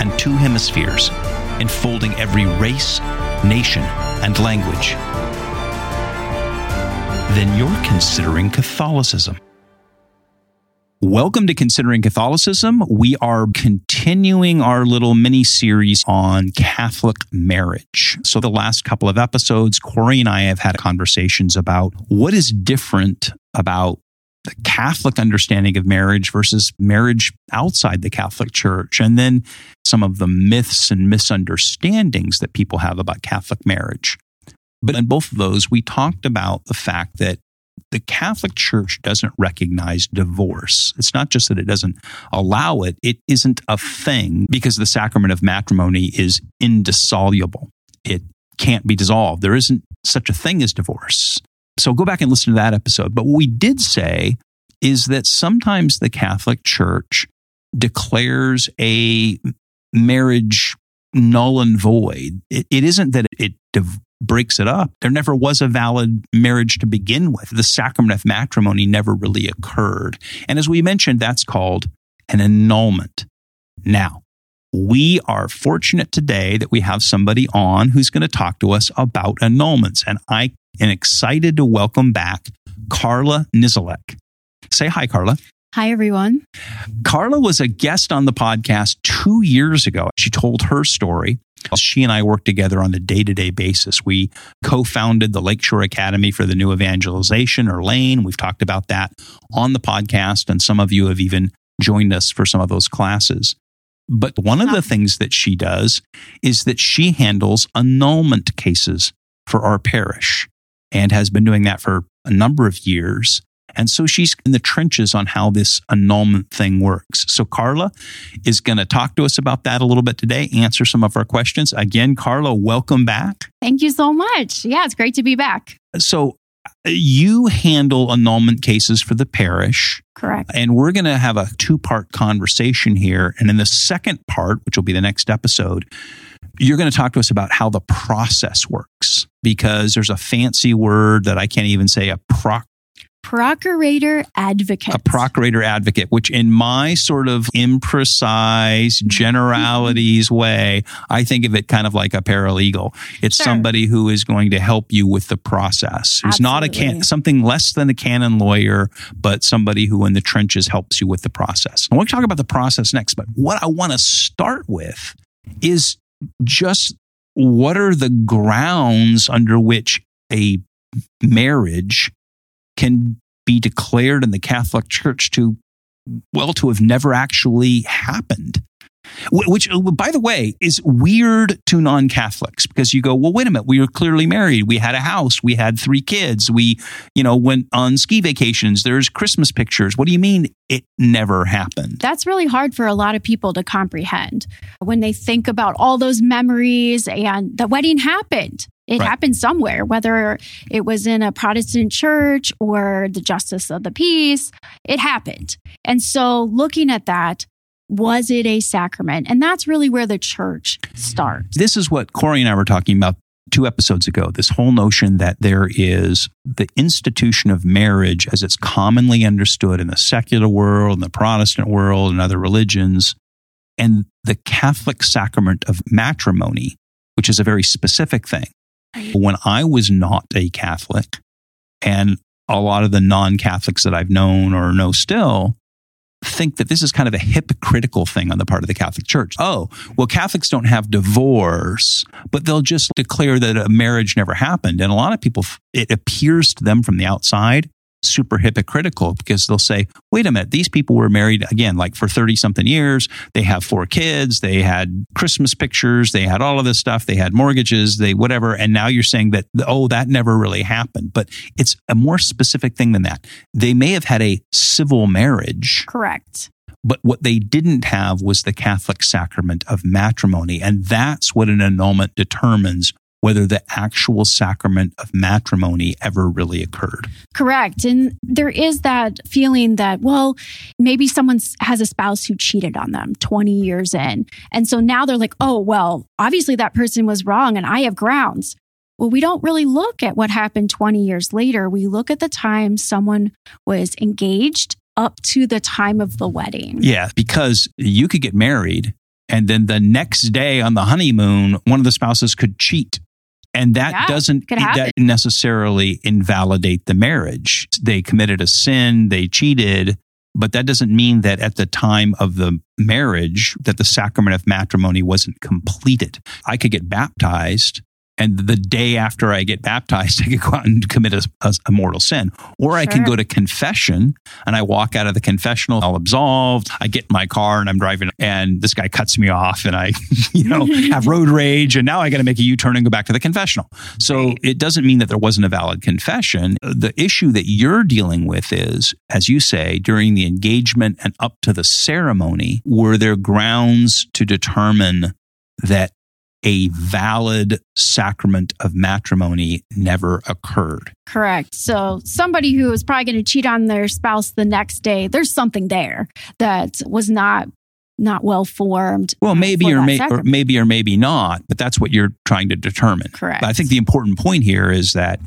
and two hemispheres, enfolding every race, nation, and language, then you're considering Catholicism. Welcome to Considering Catholicism. We are continuing our little mini series on Catholic marriage. So, the last couple of episodes, Corey and I have had conversations about what is different about the Catholic understanding of marriage versus marriage outside the Catholic Church, and then some of the myths and misunderstandings that people have about Catholic marriage. But in both of those, we talked about the fact that the Catholic Church doesn't recognize divorce. It's not just that it doesn't allow it, it isn't a thing because the sacrament of matrimony is indissoluble. It can't be dissolved. There isn't such a thing as divorce. So go back and listen to that episode. But what we did say is that sometimes the Catholic Church declares a marriage null and void. it, it isn't that it div- breaks it up. There never was a valid marriage to begin with. The sacrament of matrimony never really occurred. And as we mentioned, that's called an annulment. Now, we are fortunate today that we have somebody on who's going to talk to us about annulments. And I am excited to welcome back Carla Niziolek. Say hi, Carla. Hi, everyone. Carla was a guest on the podcast two years ago. She told her story. She and I work together on a day to day basis. We co founded the Lakeshore Academy for the New Evangelization, or LANE. We've talked about that on the podcast, and some of you have even joined us for some of those classes. But one of the things that she does is that she handles annulment cases for our parish and has been doing that for a number of years. And so she's in the trenches on how this annulment thing works. So Carla is going to talk to us about that a little bit today, answer some of our questions. Again, Carla, welcome back. Thank you so much. Yeah, it's great to be back. So uh, you handle annulment cases for the parish. Correct. And we're going to have a two part conversation here. And in the second part, which will be the next episode, you're going to talk to us about how the process works because there's a fancy word that I can't even say a proc procurator advocate. A procurator advocate, which in my sort of imprecise generalities mm-hmm. way, I think of it kind of like a paralegal. It's sure. somebody who is going to help you with the process. Who's not a can- something less than a canon lawyer, but somebody who in the trenches helps you with the process. I want to talk about the process next, but what I want to start with is just what are the grounds under which a marriage can be declared in the Catholic Church to, well, to have never actually happened. Which, uh, by the way, is weird to non Catholics because you go, well, wait a minute, we were clearly married. We had a house. We had three kids. We, you know, went on ski vacations. There's Christmas pictures. What do you mean it never happened? That's really hard for a lot of people to comprehend when they think about all those memories and the wedding happened. It right. happened somewhere, whether it was in a Protestant church or the justice of the peace, it happened. And so looking at that, was it a sacrament? And that's really where the church starts. This is what Corey and I were talking about two episodes ago this whole notion that there is the institution of marriage as it's commonly understood in the secular world, in the Protestant world, and other religions, and the Catholic sacrament of matrimony, which is a very specific thing. When I was not a Catholic, and a lot of the non Catholics that I've known or know still think that this is kind of a hypocritical thing on the part of the Catholic Church. Oh, well, Catholics don't have divorce, but they'll just declare that a marriage never happened. And a lot of people, it appears to them from the outside super hypocritical because they'll say, wait a minute, these people were married again, like for 30 something years. They have four kids. They had Christmas pictures. They had all of this stuff. They had mortgages, they whatever. And now you're saying that, oh, that never really happened. But it's a more specific thing than that. They may have had a civil marriage. Correct. But what they didn't have was the Catholic sacrament of matrimony. And that's what an annulment determines whether the actual sacrament of matrimony ever really occurred. Correct. And there is that feeling that, well, maybe someone has a spouse who cheated on them 20 years in. And so now they're like, oh, well, obviously that person was wrong and I have grounds. Well, we don't really look at what happened 20 years later. We look at the time someone was engaged up to the time of the wedding. Yeah, because you could get married and then the next day on the honeymoon, one of the spouses could cheat. And that Yeah, doesn't that necessarily invalidate the marriage. They committed a sin, they cheated, but that doesn't mean that at the time of the marriage that the sacrament of matrimony wasn't completed. I could get baptized and the day after I get baptized, I could go out and commit a, a, a mortal sin. Or I can go to confession and I walk out of the confessional, all absolved. I get in my car and I'm driving and this guy cuts me off and I, you know, have road rage. And now I got to make a U turn and go back to the confessional. So Right. it doesn't mean that there wasn't a valid confession. The issue that you're dealing with is, as you say, during the engagement and up to the ceremony, were there grounds to determine that a valid sacrament of matrimony never occurred? Correct. So somebody who is probably going to cheat on their spouse the next day, there's something there that was not not well formed. Well, uh, maybe for or, may, or maybe or maybe not, but that's what you're trying to determine. Correct. But I think the important point here is that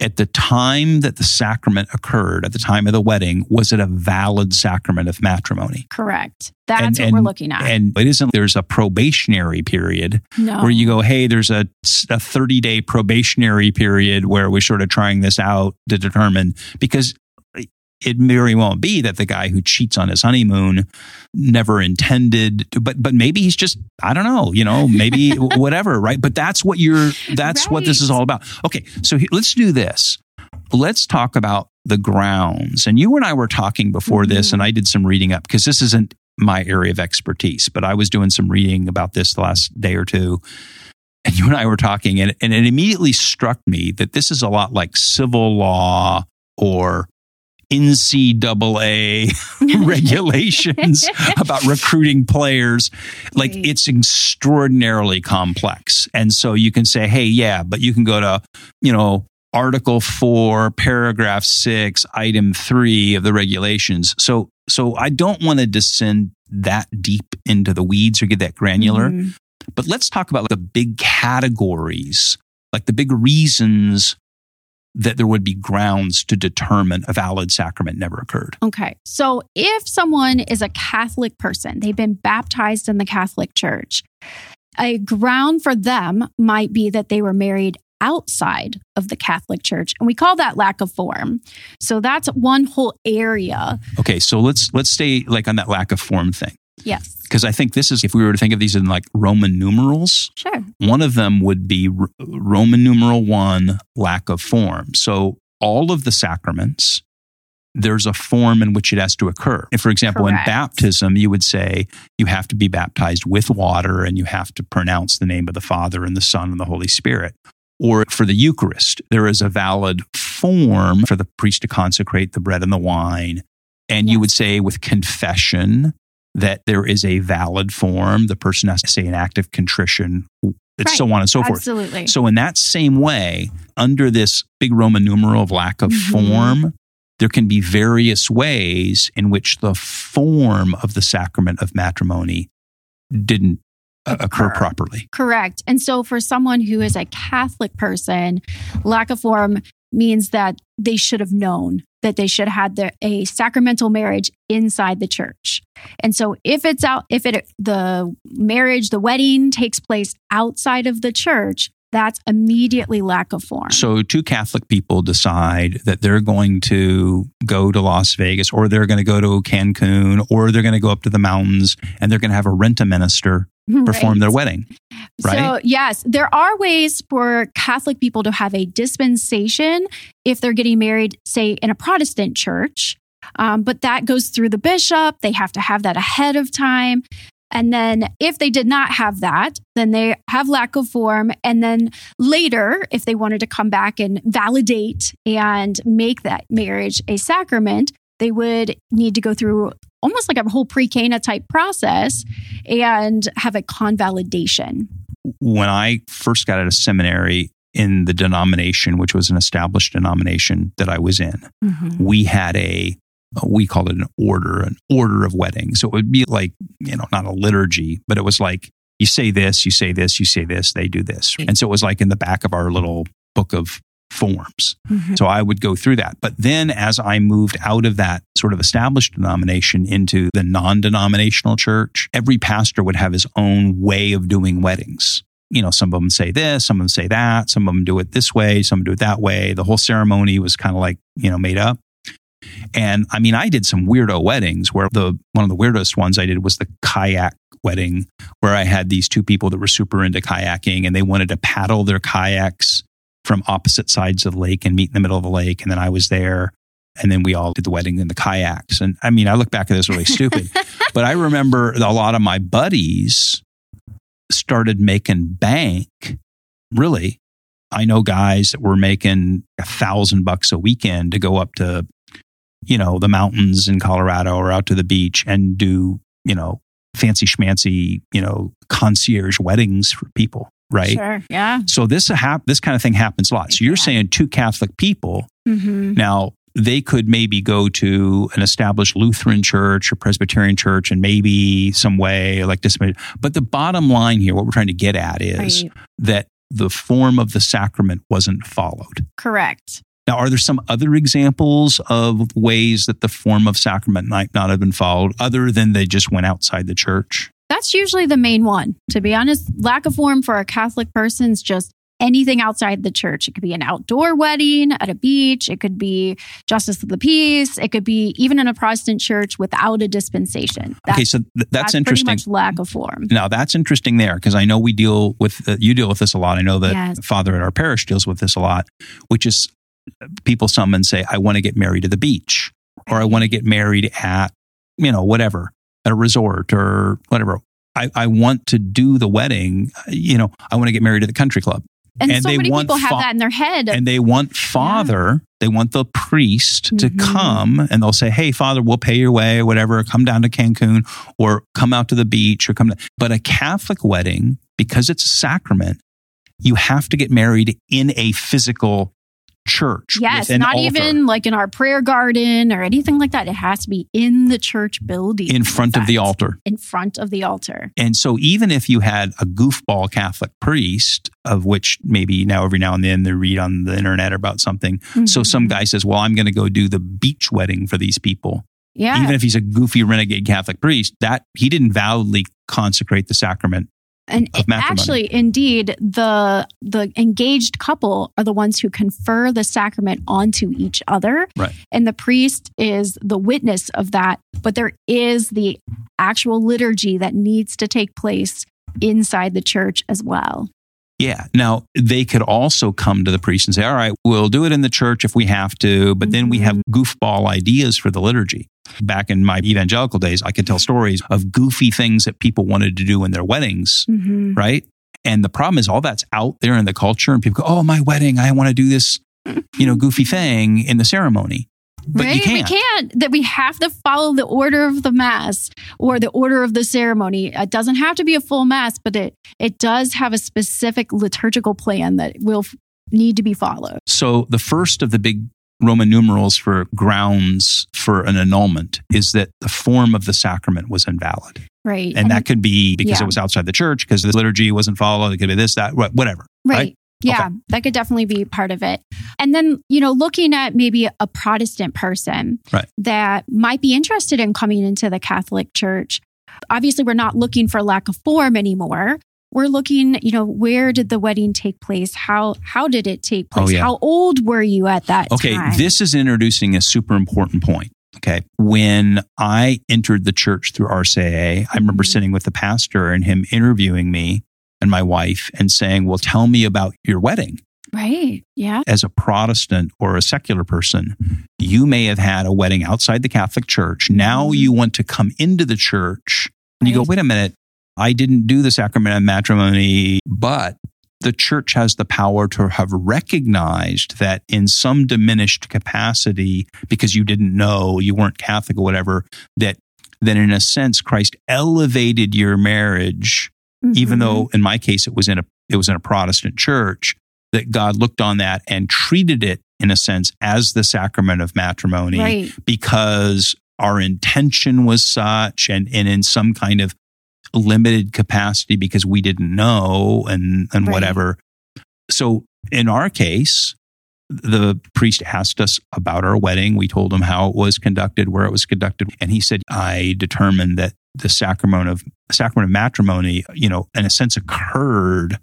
at the time that the sacrament occurred, at the time of the wedding, was it a valid sacrament of matrimony? Correct. That's And- what and- we're looking at. And it isn't there's a probationary period no. where you go, hey, there's a, a 30 day probationary period where we're sort of trying this out to determine because it very well be that the guy who cheats on his honeymoon never intended to, but but maybe he's just I don't know you know maybe whatever right? But that's what you're that's what this is all about. Okay so he- let's do this. Let's talk about the grounds. And you and I were talking before this Mhm. and I did some reading up because this isn't my area of expertise but I was doing some reading about this the last day or two. And you and I were talking, and, and it immediately struck me that this is a lot like civil law or NCAA regulations about recruiting players. Like Right. it's extraordinarily complex. And so you can say, hey, yeah, but you can go to, you know, Article 4, paragraph 6, item 3 of the regulations. So so I don't want to descend that deep into the weeds or get that granular. Mhm. But let's talk about the big categories, like the big reasons that there would be grounds to determine a valid sacrament never occurred. Okay. So if someone is a Catholic person, they've been baptized in the Catholic Church, a ground for them might be that they were married outside of the Catholic Church. And we call that lack of form. So that's one whole area. Okay, so let's let's stay like on that lack of form thing Yes. because I think this is if we were to think of these in like Roman numerals, Sure. one of them would be R- Roman numeral 1 lack of form. So all of the sacraments there's a form in which it has to occur. If, for example, in baptism, you would say you have to be baptized with water and you have to pronounce the name of the Father and the Son and the Holy Spirit. Or for the Eucharist, there is a valid form for the priest to consecrate the bread and the wine. And you would say with confession that there is a valid form. The person has to say an act of contrition, and Right. so on and so forth. Absolutely. So, in that same way, under this big Roman numeral of lack of Mhm. form, there can be various ways in which the form of the sacrament of matrimony didn't uh, occur Occur. properly. Correct. And so for someone who is a Catholic person, lack of form means that they should have known that they should have had a sacramental marriage inside the church. And so if it's out if it the marriage, the wedding takes place outside of the church, that's immediately lack of form. So, two Catholic people decide that they're going to go to Las Vegas or they're going to go to Cancun or they're going to go up to the mountains and they're going to have a rent a minister perform Right. their wedding. right? So, yes, there are ways for Catholic people to have a dispensation if they're getting married, say, in a Protestant church. Um, but that goes through the bishop. They have to have that ahead of time. And then if they did not have that, then they have lack of form. And then later, if they wanted to come back and validate and make that marriage a sacrament, they would need to go through almost like a whole pre Cana type process and have a convalidation. When I first got out of seminary in the denomination, which was an established denomination that I was in, mm-hmm. we had a we called it an order, an order of weddings. So it would be like, you know, not a liturgy, but it was like you say this, you say this, you say this, they do this. And so it was like in the back of our little book of forms. Mm-hmm. So I would go through that. But then as I moved out of that sort of established denomination into the non denominational church, every pastor would have his own way of doing weddings. You know, some of them say this, some of them say that, some of them do it this way, some do it that way. The whole ceremony was kind of like, you know, made up. And I mean, I did some weirdo weddings where the one of the weirdest ones I did was the kayak wedding, where I had these two people that were super into kayaking and they wanted to paddle their kayaks from opposite sides of the lake and meet in the middle of the lake. And then I was there. And then we all did the wedding in the kayaks. And I mean, I look back at this really stupid, but I remember a lot of my buddies started making bank. Really, I know guys that were making a thousand bucks a weekend to go up to, you know, the mountains in Colorado or out to the beach and do, you know, fancy schmancy, you know, concierge weddings for people right? Sure. Yeah. So this hap- this kind of thing happens a lot. So you're yeah. saying two Catholic people mm-hmm. now they could maybe go to an established Lutheran church or Presbyterian church and maybe some way like this. But the bottom line here, what we're trying to get at is right. that the form of the sacrament wasn't followed. Correct. Now, are there some other examples of ways that the form of sacrament might not have been followed other than they just went outside the church? That's usually the main one. To be honest, lack of form for a Catholic person is just anything outside the church. It could be an outdoor wedding at a beach. It could be justice of the peace. It could be even in a Protestant church without a dispensation. That's, okay, so th- that's, that's interesting. Pretty much lack of form. Now that's interesting there because I know we deal with uh, you deal with this a lot. I know that yes. Father at our parish deals with this a lot, which is people some and say, "I want to get married at the beach," or "I want to get married at you know whatever." at a resort or whatever. I, I want to do the wedding. You know, I want to get married at the country club. And, and so many people have that in their head. And they want father, yeah. they want the priest mm-hmm. to come and they'll say, Hey, father, we'll pay your way or whatever. Come down to Cancun or come out to the beach or come. To, but a Catholic wedding, because it's a sacrament, you have to get married in a physical church. Yes, not altar. even like in our prayer garden or anything like that. It has to be in the church building. In front of the altar. In front of the altar. And so even if you had a goofball Catholic priest, of which maybe now every now and then they read on the internet about something. Mm-hmm. So some guy says, Well, I'm going to go do the beach wedding for these people. Yeah. Even if he's a goofy renegade Catholic priest, that he didn't validly consecrate the sacrament and actually, indeed, the the engaged couple are the ones who confer the sacrament onto each other. Right. And the priest is the witness of that. But there is the actual liturgy that needs to take place inside the church as well. Yeah. Now, they could also come to the priest and say, all right, we'll do it in the church if we have to, but then we have mm-hmm. goofball ideas for the liturgy. Back in my evangelical days, I could tell stories of goofy things that people wanted to do in their weddings, mm-hmm. right? And the problem is all that's out there in the culture and people go, oh, my wedding, I want to do this, you know, goofy thing in the ceremony. But right? We can't. That we have to follow the order of the mass or the order of the ceremony. It doesn't have to be a full mass, but it it does have a specific liturgical plan that will need to be followed. So the first of the big Roman numerals for grounds for an annulment is that the form of the sacrament was invalid. Right. And, and that could be because yeah. it was outside the church, because the liturgy wasn't followed. It could be this, that, whatever. Right. right? Yeah, okay. that could definitely be part of it. And then, you know, looking at maybe a Protestant person right. that might be interested in coming into the Catholic Church. Obviously, we're not looking for lack of form anymore. We're looking, you know, where did the wedding take place? How how did it take place? Oh, yeah. How old were you at that time? okay, time? this is introducing a super important point. Okay. When I entered the church through RCIA, I remember mm-hmm. sitting with the pastor and him interviewing me and my wife and saying, Well, tell me about your wedding. Right. Yeah. As a Protestant or a secular person, you may have had a wedding outside the Catholic Church. Now mm-hmm. you want to come into the church and you go, wait a minute, I didn't do the sacrament of matrimony, but the church has the power to have recognized that in some diminished capacity, because you didn't know, you weren't Catholic or whatever, that then in a sense, Christ elevated your marriage, mm-hmm. even though in my case it was in a it was in a Protestant church, that God looked on that and treated it in a sense as the sacrament of matrimony right. because our intention was such and, and in some kind of limited capacity because we didn't know and, and right. whatever. So in our case, the priest asked us about our wedding. We told him how it was conducted, where it was conducted, and he said, "I determined that the sacrament of sacrament of matrimony, you know, in a sense, occurred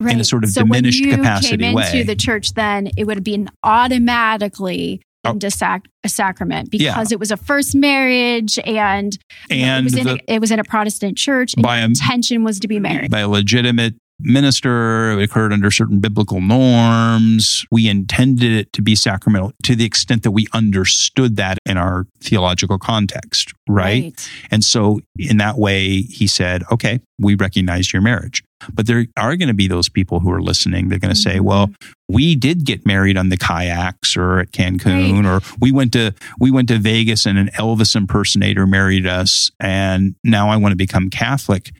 right. in a sort of so diminished when you capacity came way. Into the church, then it would have been automatically oh. into sac- a sacrament because yeah. it was a first marriage and, and it, was in a, it was in a Protestant church. And the intention was to be married by a legitimate minister. It occurred under certain biblical norms. We intended it to be sacramental to the extent that we understood that in our theological context, right? right? And so, in that way, he said, okay, we recognize your marriage. But there are going to be those people who are listening. They're going to mm-hmm. say, well, we did get married on the kayaks or at Cancun, right. or we went to, we went to Vegas and an Elvis impersonator married us. And now I want to become Catholic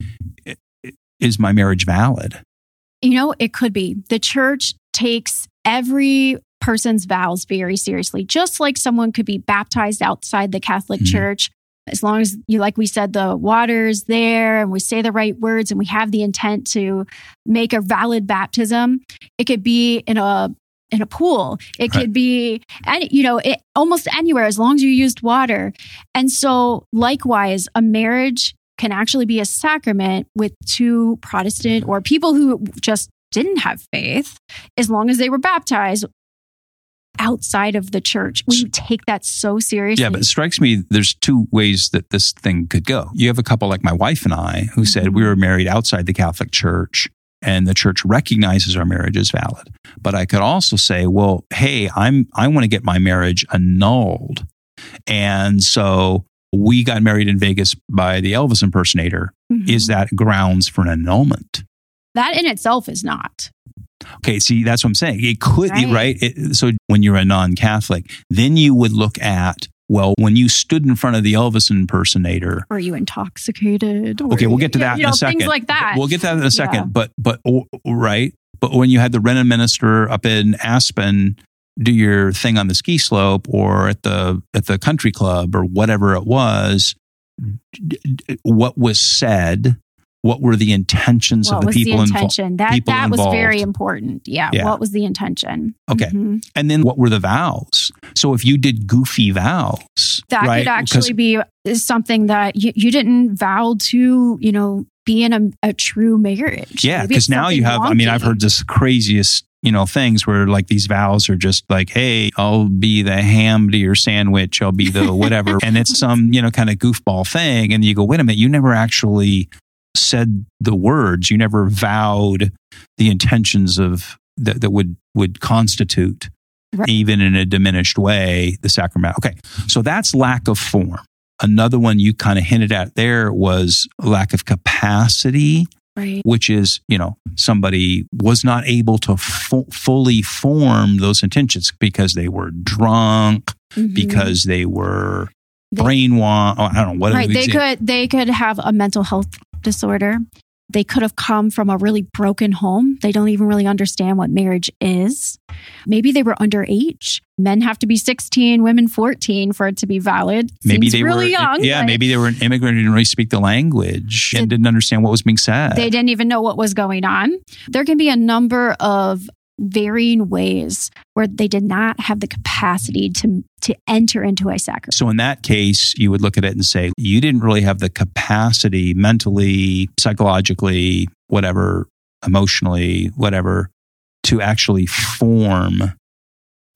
is my marriage valid? You know, it could be. The church takes every person's vows very seriously, just like someone could be baptized outside the Catholic mm-hmm. Church. As long as you, like we said, the water's there and we say the right words and we have the intent to make a valid baptism, it could be in a in a pool. It right. could be, and you know, it, almost anywhere as long as you used water. And so, likewise, a marriage can actually be a sacrament with two Protestant or people who just didn't have faith, as long as they were baptized outside of the church. We take that so seriously. Yeah, but it strikes me there's two ways that this thing could go. You have a couple like my wife and I who said mm-hmm. we were married outside the Catholic Church and the church recognizes our marriage as valid. But I could also say, well, hey, I'm I want to get my marriage annulled. And so we got married in Vegas by the Elvis impersonator. Mm-hmm. Is that grounds for an annulment? That in itself is not. Okay, see, that's what I'm saying. It could, right? right? It, so when you're a non Catholic, then you would look at, well, when you stood in front of the Elvis impersonator. Are you intoxicated? okay, we'll get to that you know, in a second. Things like that. We'll get to that in a second. Yeah. But, but, right? But when you had the Renan minister up in Aspen do your thing on the ski slope or at the at the country club or whatever it was what was said what were the intentions what of the people the intention? Invo- that people that involved? was very important yeah, yeah, what was the intention okay mm-hmm. and then what were the vows so if you did goofy vows that right? could actually be something that you, you didn't vow to you know be in a, a true marriage yeah because now you have i mean i've heard this craziest you know, things where like these vows are just like, hey, I'll be the ham to your sandwich, I'll be the whatever. and it's some, you know, kind of goofball thing. And you go, wait a minute, you never actually said the words, you never vowed the intentions of that, that would would constitute right. even in a diminished way the sacrament. Okay. So that's lack of form. Another one you kind of hinted at there was lack of capacity Right. which is you know somebody was not able to fu- fully form those intentions because they were drunk mm-hmm. because they were brainwashed oh, i don't know what right they could they could have a mental health disorder they could have come from a really broken home. They don't even really understand what marriage is. Maybe they were underage. Men have to be 16, women 14 for it to be valid. Maybe Seems they really were young. Yeah, maybe they were an immigrant and didn't really speak the language and didn't understand what was being said. They didn't even know what was going on. There can be a number of varying ways where they did not have the capacity to to enter into a sacrament. So in that case, you would look at it and say you didn't really have the capacity mentally, psychologically, whatever, emotionally, whatever to actually form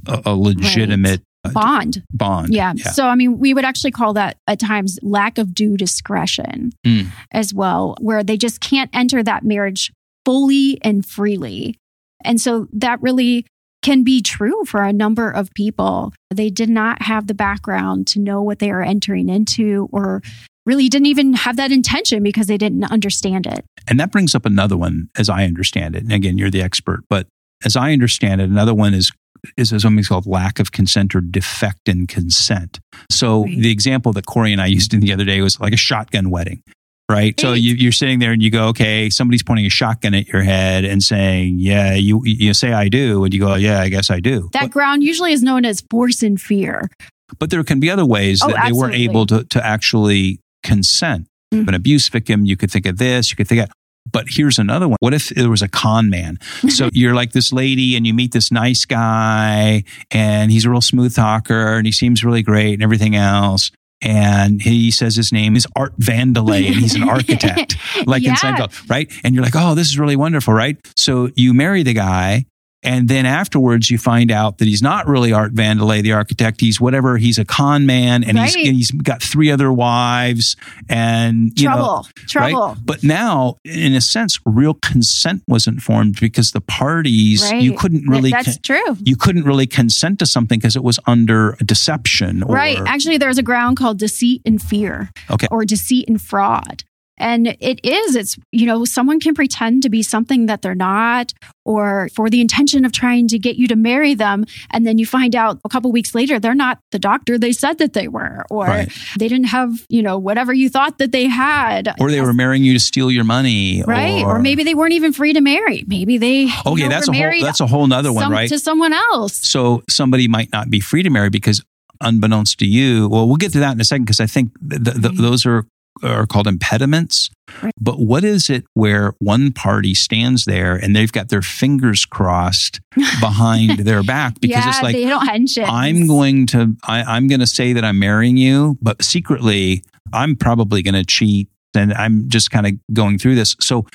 a, a legitimate right. bond. Bond. Yeah. yeah. So I mean, we would actually call that at times lack of due discretion mm. as well, where they just can't enter that marriage fully and freely and so that really can be true for a number of people. They did not have the background to know what they are entering into or really didn't even have that intention because they didn't understand it. And that brings up another one as I understand it. And again, you're the expert, but as I understand it, another one is is something called lack of consent or defect in consent. So Right. the example that Corey and I used in the other day was like a shotgun wedding. Right. So you, you're sitting there and you go, okay, somebody's pointing a shotgun at your head and saying, yeah, you, you say I do. And you go, yeah, I guess I do. That But, ground usually is known as force and fear. but there can be other ways Oh, that they weren't able to, to actually consent. Mhm. An abuse victim, you could think of this, you could think of, but here's another one. What if there was a con man? So you're like this lady and you meet this nice guy and he's a real smooth talker and he seems really great and everything else. And he says his name is Art Vandelay and he's an architect, like in Yeah. Seinfeld, right? And you're like, oh, this is really wonderful, right? So you marry the guy. And then afterwards, you find out that he's not really Art Vandelay, the architect. He's whatever. He's a con man, and he's and he's got three other wives, and you know, trouble, trouble. Right? But now, in a sense, real consent wasn't formed because the parties Right. you couldn't really That's con- true. you couldn't really consent to something because it was under deception. Or, Right. Actually, there's a ground called deceit and fear. Okay. Or deceit and fraud. And it is, it's, you know, someone can pretend to be something that they're not, or for the intention of trying to get you to marry them. And then you find out a couple weeks later, they're not the doctor they said that they were, or Right. they didn't have, you know, whatever you thought that they had. or they were marrying you to steal your money, Right. Or, maybe they weren't even free to marry. Maybe they okay, know, that's a whole married that's a whole nother one, some- right? to someone else. So somebody might not be free to marry because, unbeknownst to you, well, we'll get to that in a second because I think th- th- th- Mhm. those are are called impediments. Right. But what is it where one party stands there and they've got their fingers crossed behind their back because yeah, it's like they don't. I'm going to I, I'm going to say that I'm marrying you, but secretly I'm probably going to cheat, and I'm just kind of going through this. So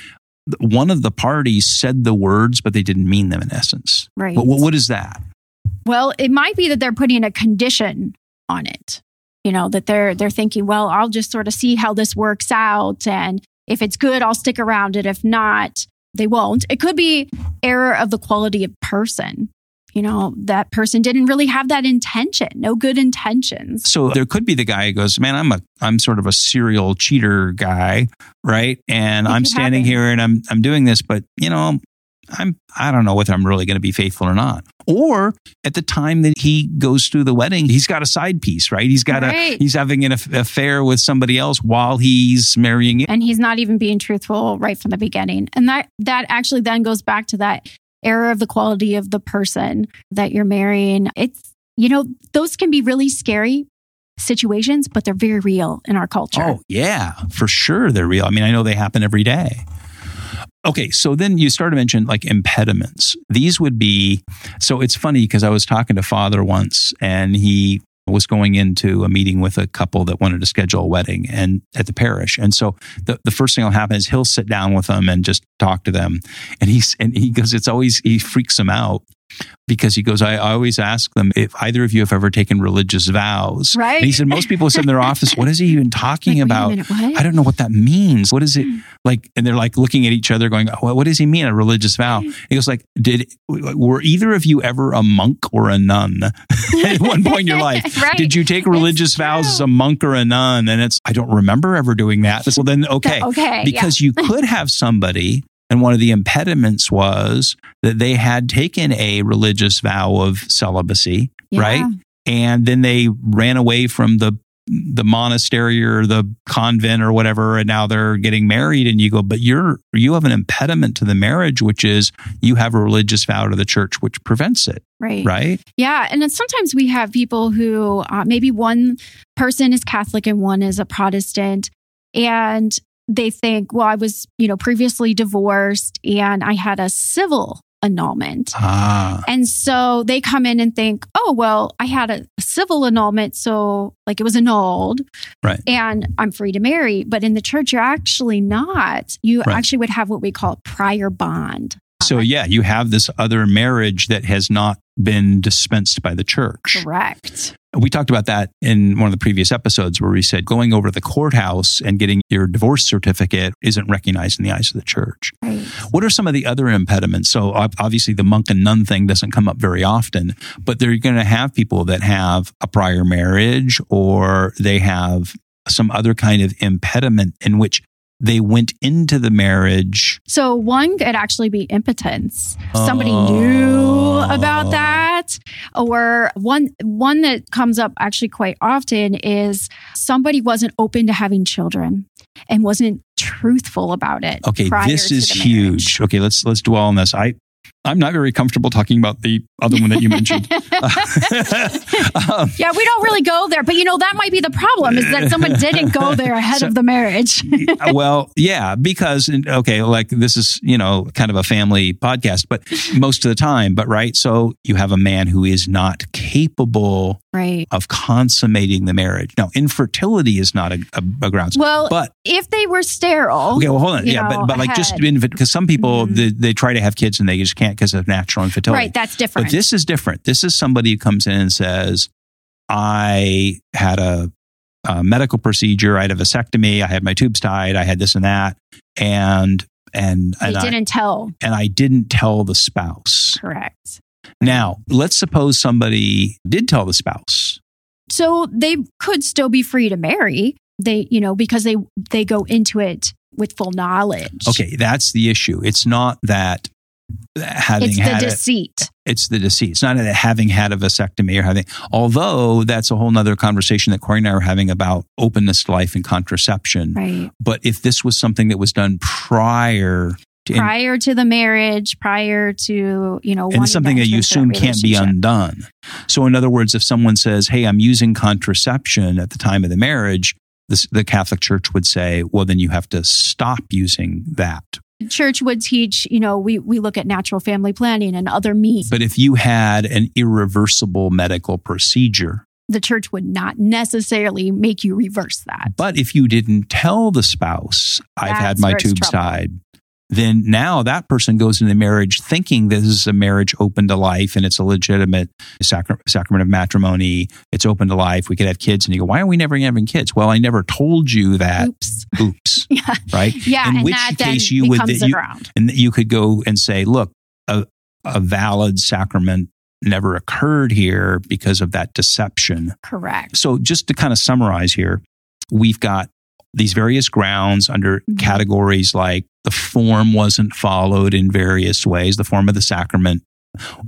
one of the parties said the words, but they didn't mean them in essence. Right. But what, what is that? Well, it might be that they're putting a condition on it. You know, that they're they're thinking, well, I'll just sort of see how this works out and if it's good, I'll stick around it. If not, they won't. It could be error of the quality of person. You know, that person didn't really have that intention, no good intentions. So there could be the guy who goes, "Man, I'm a I'm sort of a serial cheater guy, right? And It I'm standing happen. here and I'm I'm doing this, but you know, I'm I don't know whether I'm really going to be faithful or not." Or at the time that he goes through the wedding, he's got a side piece, right? He's got a he's having an affair with somebody else while he's marrying you. and he's not even being truthful right from the beginning and that that actually then goes back to that error of the quality of the person that you're marrying it's you know those can be really scary situations but they're very real in our culture Oh, yeah, for sure they're real. I mean, I know they happen every day. Okay, so then you start to mention like impediments. These would be so it's funny because I was talking to father once and he was going into a meeting with a couple that wanted to schedule a wedding and at the parish. And so the, the first thing will happen is he'll sit down with them and just talk to them. And he's and he goes, it's always he freaks them out because he goes, I, I always ask them if either of you have ever taken religious vows. Right. And he said most people sit in their office, what is he even talking Like, about? minute. I don't know what that means. What is it like? And they're like looking at each other, going, "What, what does he mean? A religious vow?" He goes, "Like, did were either of you ever a monk or a nun at one point in your life? Right. Did you take religious true. vows as a monk or a nun?" And it's, I don't remember ever doing that. Well, then okay, okay because you could have somebody. And one of the impediments was that they had taken a religious vow of celibacy, yeah. right? and then they ran away from the the monastery or the convent or whatever and now they're getting married and you go but you're you have an impediment to the marriage which is you have a religious vow to the church which prevents it right right Yeah, and then sometimes we have people who uh, maybe one person is Catholic and one is a Protestant, and they think, well, I was, you know, previously divorced and I had a civil annulment. ah And so they come in and think, oh, well, I had a civil annulment. So, like, it was annulled. Right. And I'm free to marry. But in the church, you're actually not. You Right. actually would have what we call prior bond. so yeah you have this other marriage that has not been dispensed by the church Correct. We talked about that in one of the previous episodes where we said going over to the courthouse and getting your divorce certificate isn't recognized in the eyes of the church Right. What are some of the other impediments? So obviously the monk and nun thing doesn't come up very often, but they're going to have people that have a prior marriage or they have some other kind of impediment in which they went into the marriage. So one could actually be impotence. Somebody knew about oh. that. Or one one that comes up actually quite often is somebody wasn't open to having children and wasn't truthful about it. Okay, this is huge. Okay, let's let's dwell on this. I I'm not very comfortable talking about the other one that you mentioned. um, Yeah, we don't really go there, but you know that might be the problem is that someone didn't go there ahead So- of the marriage. well, yeah, because okay, like this is you know kind of a family podcast, but most of the time, but right. So you have a man who is not capable right. of consummating the marriage. Now, infertility is not a, a, a grounds, Well, but if they were sterile, okay, well, hold on, yeah, know, but but like just because some people Mhm. they, they try to have kids and they just can't because of natural infertility. right, that's different. But this is different. This is somebody who comes in and says, I had a, a medical procedure, I had a vasectomy, I had my tubes tied, I had this and that. And and and I, didn't tell. and I didn't tell the spouse. Correct. Now, let's suppose somebody did tell the spouse. So they could still be free to marry. They, you know, because they they go into it with full knowledge. Okay, that's the issue. It's not that having It's the had it, deceit. it's the deceit. It's not that having had a vasectomy or having, although that's a whole nother conversation that Corey and I are having about openness to life and contraception. Right. But if this was something that was done prior to, Prior to the marriage, prior to, you know, and something to that you assume can't be undone. So, in other words, if someone says, Hey, I'm using contraception at the time of the marriage, the Catholic Church would say, Well, then you have to stop using that. Church would teach, you know, we, we look at natural family planning and other means. But if you had an irreversible medical procedure, the church would not necessarily make you reverse that. But if you didn't tell the spouse, I've had my tubes tied, then now that person goes into marriage thinking this is a marriage open to life and it's a legitimate sacra- sacrament of matrimony. It's open to life. We could have kids. And you go, why are we never having kids? Well, I never told you that. Oops. Oops. Yeah. Right? Yeah. In and which case you would- you- And you could go and say, look, a, a valid sacrament never occurred here because of that deception. Correct. So, just to kind of summarize here, we've got these various grounds under Mhm. categories like the form wasn't followed in various ways, the form of the sacrament,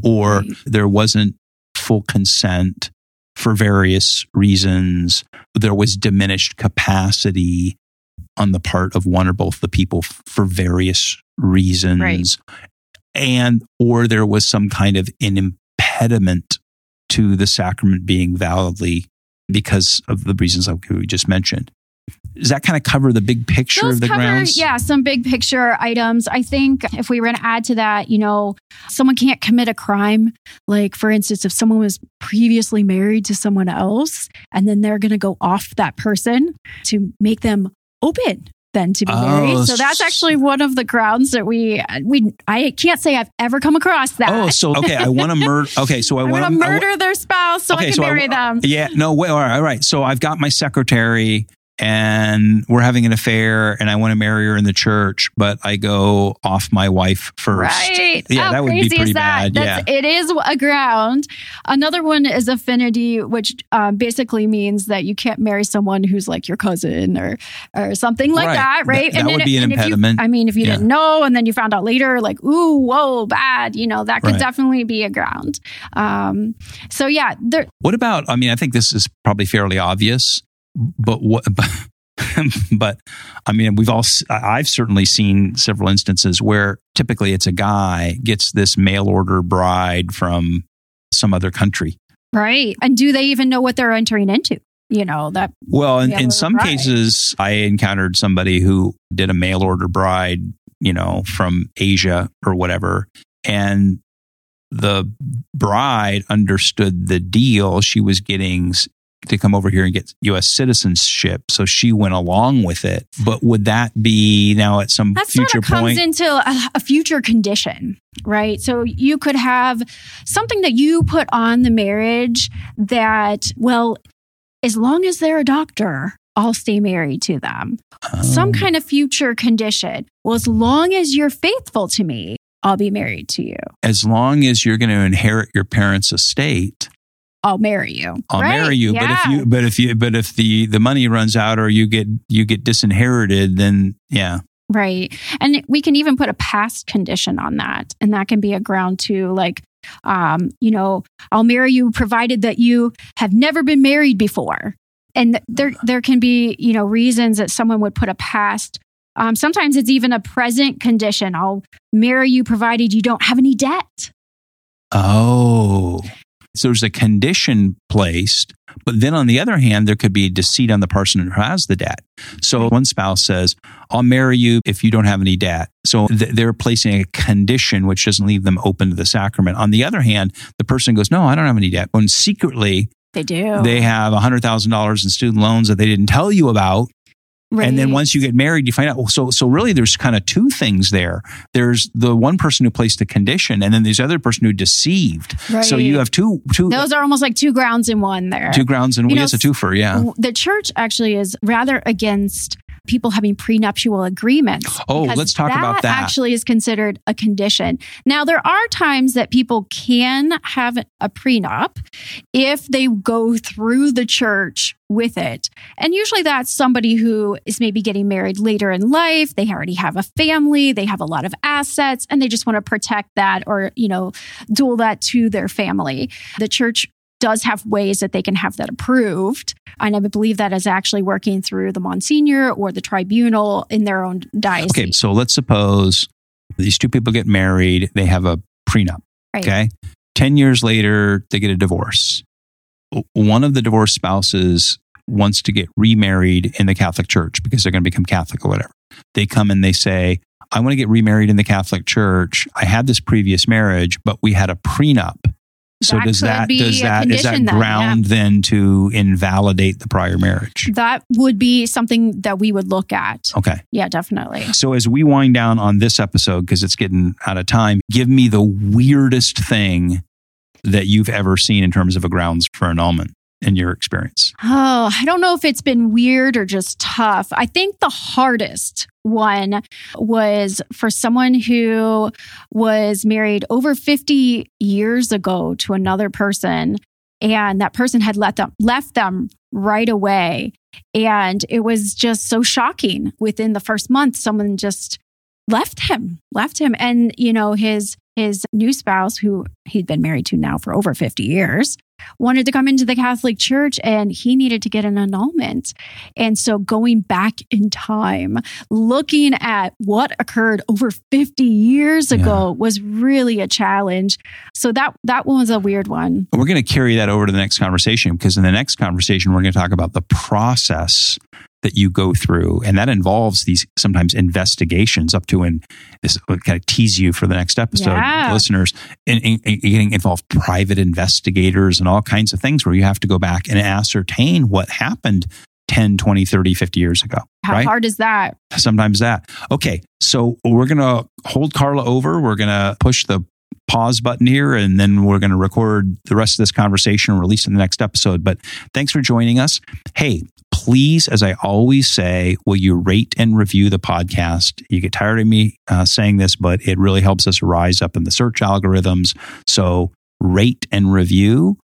or Right. there wasn't full consent for various reasons. There was diminished capacity on the part of one or both the people for various reasons. Right. And, or there was some kind of an impediment to the sacrament being validly because of the reasons like we just mentioned. Does that kind of cover the big picture Those of the cover, grounds? yeah, some big picture items. I think if we were going to add to that, you know, someone can't commit a crime. Like, for instance, if someone was previously married to someone else and then they're going to go off that person to make them open then to be Oh, married. So that's actually one of the grounds that we, we, I can't say I've ever come across that. Oh, so okay. I want to murder. Okay, so I want to murder their spouse so I can so marry wa- them. Yeah, no, wait, all right, all right. So I've got my secretary and we're having an affair and I want to marry her in the church, but I go off my wife first. Right. Yeah, How that would be pretty that? bad. That's, It is a ground. Another one is affinity, which um, basically means that you can't marry someone who's like your cousin or or something like Right. that, right? That- that would be an and if you- impediment. I mean, if you Yeah. didn't know and then you found out later, like, ooh, whoa, bad, you know, that could Right. definitely be a ground. Um, so yeah, there. What about? I mean, I think this is probably fairly obvious, but what? But, I mean, we've all. I've certainly seen several instances where typically it's a guy gets this mail order bride from some other country. Right. And do they even know what they're entering into? You know, that Well, in, in some right. cases, I encountered somebody who did a mail order bride, you know, from Asia or whatever, and the bride understood the deal. She was getting to come over here and get U.S. citizenship, so she went along with it. But would that be now at some that future sort of comes point? into a, a future condition, right? So you could have something that you put on the marriage that, well, as long as they're a doctor, I'll stay married to them. Some Um, kind of future condition. Well, as long as you're faithful to me, I'll be married to you. as long as you're going to inherit your parents' estate, I'll marry you. I'll right? marry you. Yeah. But if you, but if you, but if the the money runs out or you get you get disinherited, then yeah, Right. And we can even put a past condition on that. And that can be a ground to like, um, you know, I'll marry you provided that you have never been married before. And there there can be, you know, reasons that someone would put a past. Um, sometimes it's even a present condition. I'll marry you provided you don't have any debt. Oh. So there's a condition placed, but then on the other hand, there could be deceit on the person who has the debt. So one spouse says, I'll marry you if you don't have any debt. So th- they're placing a condition which doesn't leave them open to the sacrament. On the other hand, the person goes, No, I don't have any debt. When secretly They do. they have $100,000 in student loans that they didn't tell you about. And then once you get married, you find out. So, so really, there's kind of two things there. There's the one person who placed the condition, and then there's the other person who deceived. So you have two, two, those are almost like two grounds in one there. two grounds, in one. has a twofer. Yeah. the church actually is rather against people having prenuptial agreements. Oh, let's talk about that. Actually, is considered a condition. Now, there are times that people can have a prenup if they go through the church with it. And usually that's somebody who is maybe getting married later in life. They already have a family, they have a lot of assets, and they just want to protect that or, you know, dual that to their family. The church does have ways that they can have that approved. And I believe that is actually working through the Monsignor or the tribunal in their own diocese. Okay. So let's suppose these two people get married. They have a prenup. Right. Okay. 10 years later, they get a divorce. One of the divorced spouses wants to get remarried in the Catholic Church because they're going to become Catholic or whatever. They come and they say, I want to get remarried in the Catholic Church. I had this previous marriage, but we had a prenup. So That does that does that is that condition then, ground then to invalidate the prior marriage? That would be something that we would look at. Okay. Yeah, definitely. So as we wind down on this episode, because it's getting out of time, give me the weirdest thing that you've ever seen in terms of a grounds for annulment in your experience. Oh, I don't know if it's been weird or just tough. I think the hardest one was for someone who was married over 50 years ago to another person and that person had let them left them right away and it was just so shocking within the first month someone just left him left him and you know his his new spouse who he'd been married to now for over 50 years wanted to come into the Catholic Church and he needed to get an annulment. And so going back in time, looking at what occurred over 50 years ago was really a challenge. So that that one was a weird one. We're going to carry that over to the next conversation because in the next conversation, we're going to talk about the process that you go through. And that involves these sometimes investigations up to, and this kind of tease you for the next episode, Yeah. listeners, in, in, in getting involved private investigators and all kinds of things where you have to go back and ascertain what happened 10, 20, 30, 50 years ago. How right? hard is that? sometimes that. Okay, so we're going to hold Carla over. We're going to push the pause button here, and then we're going to record the rest of this conversation and release in the next episode. But thanks for joining us. Hey, please, as I always say, will you rate and review the podcast? You get tired of me uh, saying this, but it really helps us rise up in the search algorithms. So rate and review.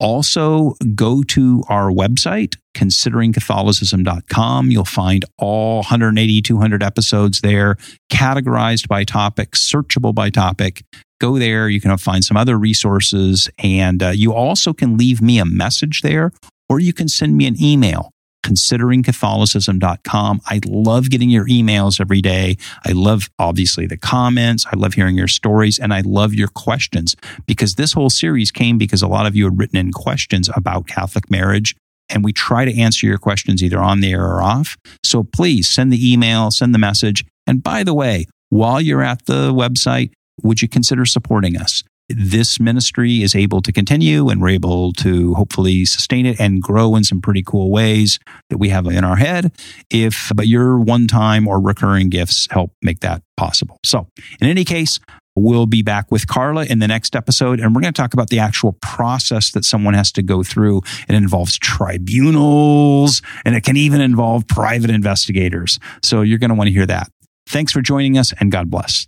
Also, go to our website, consideringcatholicism.com. You'll find all 180, 200 episodes there, categorized by topic, searchable by topic. Go there. You can find some other resources. And uh, you also can leave me a message there, or you can send me an email consideringcatholicism.com. I love getting your emails every day. I love, obviously, the comments. I love hearing your stories and I love your questions because this whole series came because a lot of you had written in questions about Catholic marriage. And we try to answer your questions either on the air or off. So please send the email, send the message. And by the way, while you're at the website, would you consider supporting us? this ministry is able to continue and we're able to hopefully sustain it and grow in some pretty cool ways that we have in our head if but your one time or recurring gifts help make that possible. So in any case we'll be back with carla in the next episode and we're going to talk about the actual process that someone has to go through. It involves tribunals and it can even involve private investigators. So you're going to want to hear that. Thanks for joining us and god bless